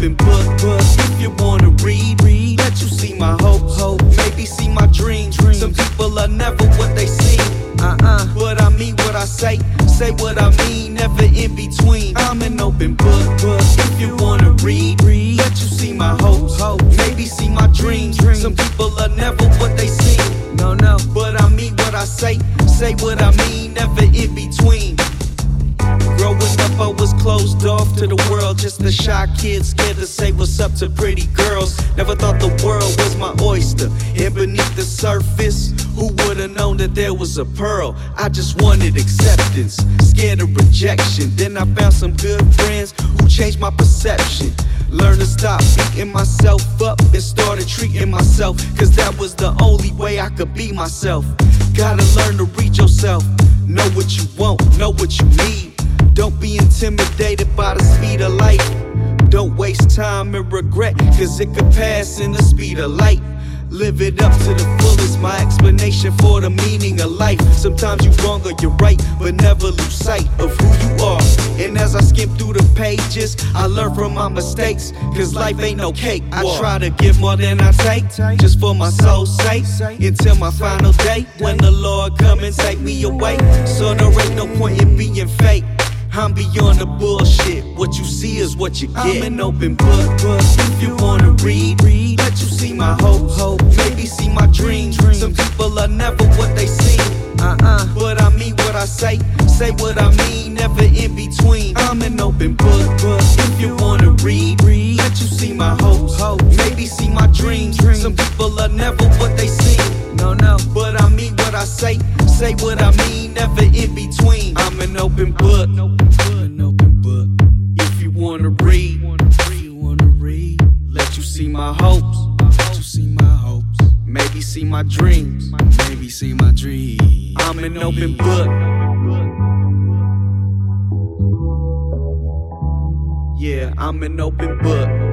open book, book. If you wanna read, read, let you see my hope, hope. Maybe see my dreams. Some people are never what they seem. Uh-uh. But I mean what I say, say what I mean, never in between. I'm an open book, book. If you wanna read, read, let you see my hopes, hope. Maybe see my dreams. Some people are never what they seem. No, no. But I mean what I say, say what I mean, never in between. Growing up, I was closed off to the world. Just a shy kid, scared to say what's up to pretty girls. Never thought the world was my oyster. And beneath the surface, who would've known that there was a pearl? I just wanted acceptance, scared of rejection. Then I found some good friends who changed my perception. Learned to stop beating myself up and started treating myself. Cause that was the only way I could be myself. Gotta learn to read yourself. Know what you want, know what you need. Don't be intimidated by the speed of light. Don't waste time and regret, cause it could pass in the speed of light. Live it up to the fullest, my explanation for the meaning of life. Sometimes you're wrong or you're right, but never lose sight of who you are. And as I skim through the pages, I learn from my mistakes, cause life ain't no cake. I try to give more than I take, just for my soul's sake. Until my final day, when the Lord come and take me away. So there ain't no point in being fake. I'm beyond the bullshit. What you see is what you get. I'm an open book, book. If you wanna read, read. Let you see my hopes, hope. Maybe see my dreams. Some people are never what they seem. Uh-uh. But I mean what I say, say what I mean, never in between. I'm an open book, book. If you wanna read, read. Let you see my hopes, hope. Maybe see my dreams. Some people are never what they seem. No, no. But I mean what I say, say what I mean, never in between. I'm an open book, an open book. If you wanna read, you wanna read, let you see my hopes, let you see my hopes. Maybe see my dreams, maybe see my dreams. I'm an open book. Yeah, I'm an open book.